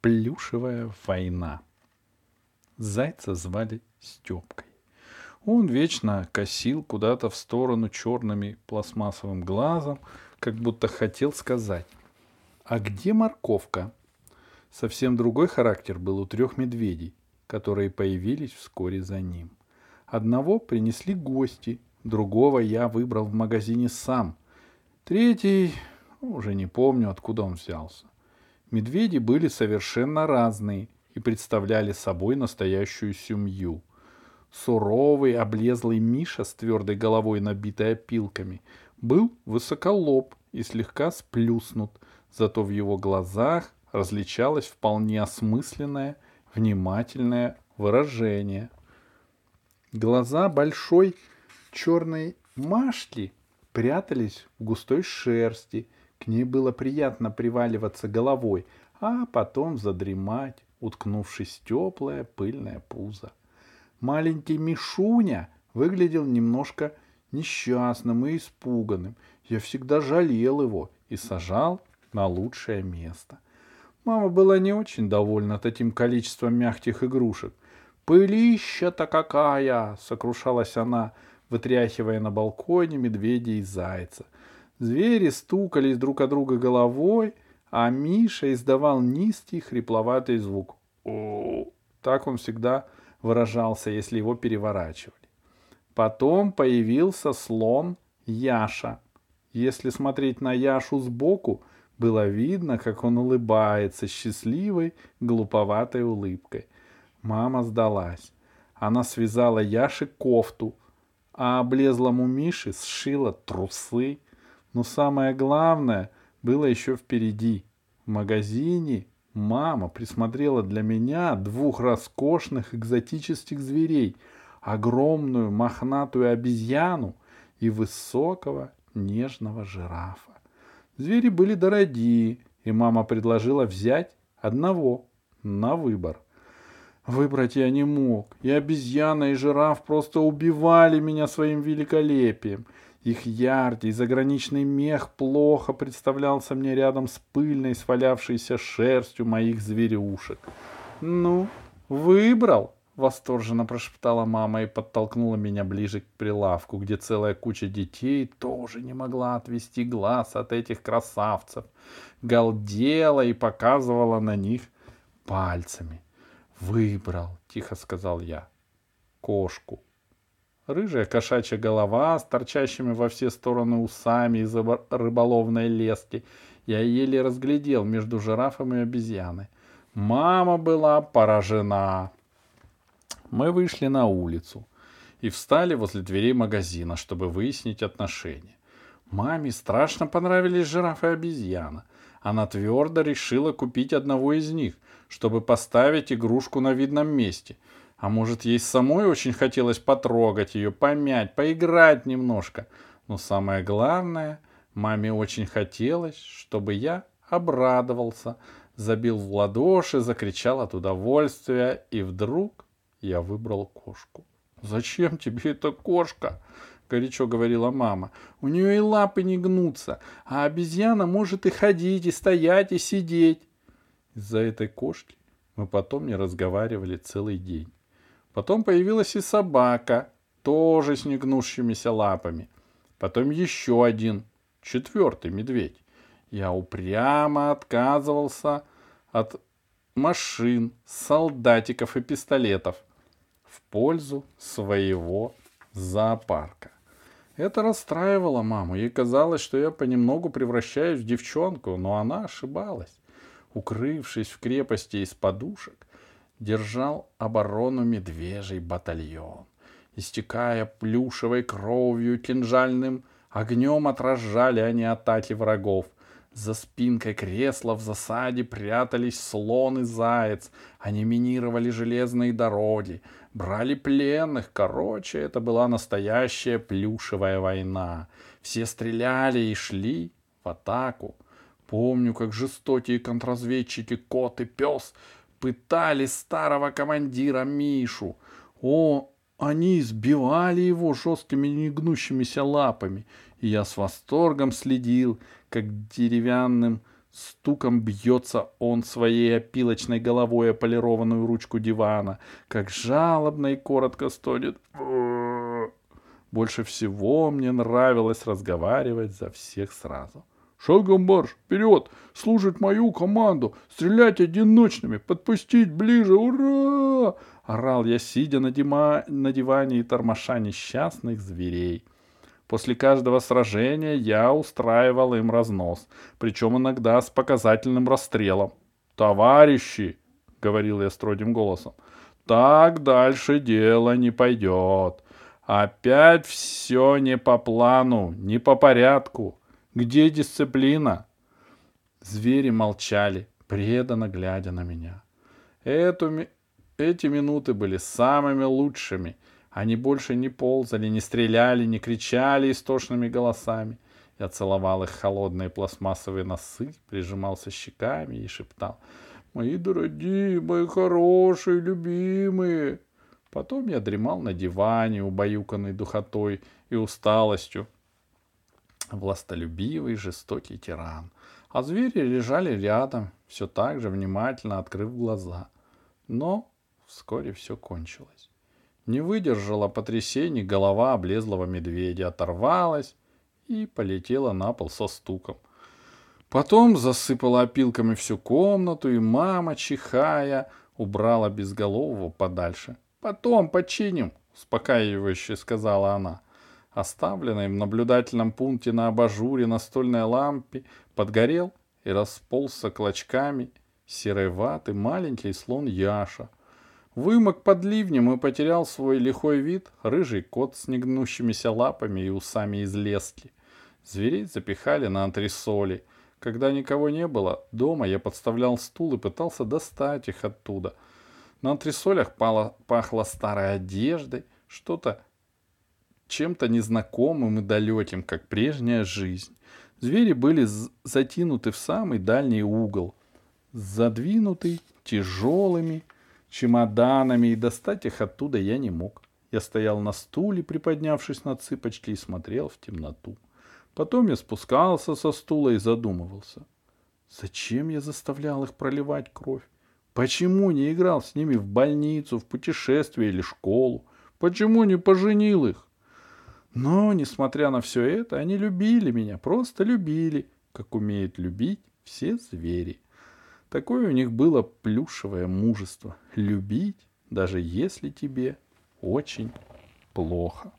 Плюшевая война. Зайца звали Степкой. Он вечно косил куда-то в сторону черными пластмассовым глазом, как будто хотел сказать «А где морковка?» Совсем другой характер был у трех медведей, которые появились вскоре за ним. Одного принесли гости, другого я выбрал в магазине сам. Третий, уже не помню, откуда он взялся. Медведи были совершенно разные и представляли собой настоящую семью. Суровый, облезлый Миша с твердой головой, набитой опилками, был высоколоб и слегка сплюснут, зато в его глазах различалось вполне осмысленное, внимательное выражение. Глаза большой черной машли прятались в густой шерсти – к ней было приятно приваливаться головой, а потом задремать, уткнувшись в теплое пыльное пузо. Маленький Мишуня выглядел немножко несчастным и испуганным. Я всегда жалел его и сажал на лучшее место. Мама была не очень довольна таким количеством мягких игрушек. «Пылища-то какая!» — сокрушалась она, вытряхивая на балконе медведя и зайца — Звери стукались друг о друга головой, а Миша издавал низкий хрипловатый звук. Так он всегда выражался, если его переворачивали. Потом появился слон Яша. Если смотреть на Яшу сбоку, было видно, как он улыбается счастливой, глуповатой улыбкой. Мама сдалась. Она связала Яше кофту, а облезлому Мише сшила трусы. Но самое главное было еще впереди. В магазине мама присмотрела для меня двух роскошных экзотических зверей, огромную мохнатую обезьяну и высокого нежного жирафа. Звери были дорогие, и мама предложила взять одного на выбор. Выбрать я не мог, и обезьяна, и жираф просто убивали меня своим великолепием — их яркий заграничный мех плохо представлялся мне рядом с пыльной, свалявшейся шерстью моих зверюшек. «Ну, выбрал!» — восторженно прошептала мама и подтолкнула меня ближе к прилавку, где целая куча детей тоже не могла отвести глаз от этих красавцев. Галдела и показывала на них пальцами. «Выбрал!» — тихо сказал я. «Кошку!» Рыжая кошачья голова с торчащими во все стороны усами из рыболовной лески. Я еле разглядел между жирафом и обезьяной. Мама была поражена. Мы вышли на улицу и встали возле дверей магазина, чтобы выяснить отношения. Маме страшно понравились жираф и обезьяна. Она твердо решила купить одного из них, чтобы поставить игрушку на видном месте — а может, ей самой очень хотелось потрогать ее, помять, поиграть немножко. Но самое главное, маме очень хотелось, чтобы я обрадовался, забил в ладоши, закричал от удовольствия, и вдруг я выбрал кошку. «Зачем тебе эта кошка?» — горячо говорила мама. «У нее и лапы не гнутся, а обезьяна может и ходить, и стоять, и сидеть». Из-за этой кошки мы потом не разговаривали целый день. Потом появилась и собака, тоже с негнущимися лапами. Потом еще один, четвертый медведь. Я упрямо отказывался от машин, солдатиков и пистолетов в пользу своего зоопарка. Это расстраивало маму. Ей казалось, что я понемногу превращаюсь в девчонку, но она ошибалась. Укрывшись в крепости из подушек, держал оборону медвежий батальон. Истекая плюшевой кровью, кинжальным огнем отражали они атаки врагов. За спинкой кресла в засаде прятались слон и заяц. Они минировали железные дороги, брали пленных. Короче, это была настоящая плюшевая война. Все стреляли и шли в атаку. Помню, как жестокие контрразведчики Кот и Пес пытали старого командира Мишу. О, они избивали его жесткими негнущимися лапами, и я с восторгом следил, как деревянным стуком бьется он своей опилочной головой о полированную ручку дивана, как жалобно и коротко стонет. Больше всего мне нравилось разговаривать за всех сразу. Шагом марш, вперед, служить мою команду, стрелять одиночными, подпустить ближе, ура! Орал я, сидя на, дима... на диване и тормоша несчастных зверей. После каждого сражения я устраивал им разнос, причем иногда с показательным расстрелом. «Товарищи!» — говорил я строгим голосом. «Так дальше дело не пойдет. Опять все не по плану, не по порядку. Где дисциплина? Звери молчали, преданно глядя на меня. Эту, эти минуты были самыми лучшими. Они больше не ползали, не стреляли, не кричали истошными голосами. Я целовал их холодные пластмассовые носы, прижимался щеками и шептал. «Мои дорогие, мои хорошие, любимые!» Потом я дремал на диване, убаюканный духотой и усталостью, властолюбивый, жестокий тиран. А звери лежали рядом, все так же внимательно открыв глаза. Но вскоре все кончилось. Не выдержала потрясений голова облезлого медведя, оторвалась и полетела на пол со стуком. Потом засыпала опилками всю комнату, и мама, чихая, убрала безголового подальше. «Потом починим», — успокаивающе сказала она. Оставленный в наблюдательном пункте на абажуре настольной лампе подгорел и расползся клочками серой ваты маленький слон Яша. Вымок под ливнем и потерял свой лихой вид рыжий кот с негнущимися лапами и усами из лески. Зверей запихали на антресоли. Когда никого не было, дома я подставлял стул и пытался достать их оттуда. На антресолях пахло старой одеждой, что-то чем-то незнакомым и далеким, как прежняя жизнь. Звери были затянуты в самый дальний угол, задвинуты тяжелыми чемоданами, и достать их оттуда я не мог. Я стоял на стуле, приподнявшись на цыпочки, и смотрел в темноту. Потом я спускался со стула и задумывался. Зачем я заставлял их проливать кровь? Почему не играл с ними в больницу, в путешествие или школу? Почему не поженил их? Но, несмотря на все это, они любили меня, просто любили, как умеют любить все звери. Такое у них было плюшевое мужество — любить, даже если тебе очень плохо.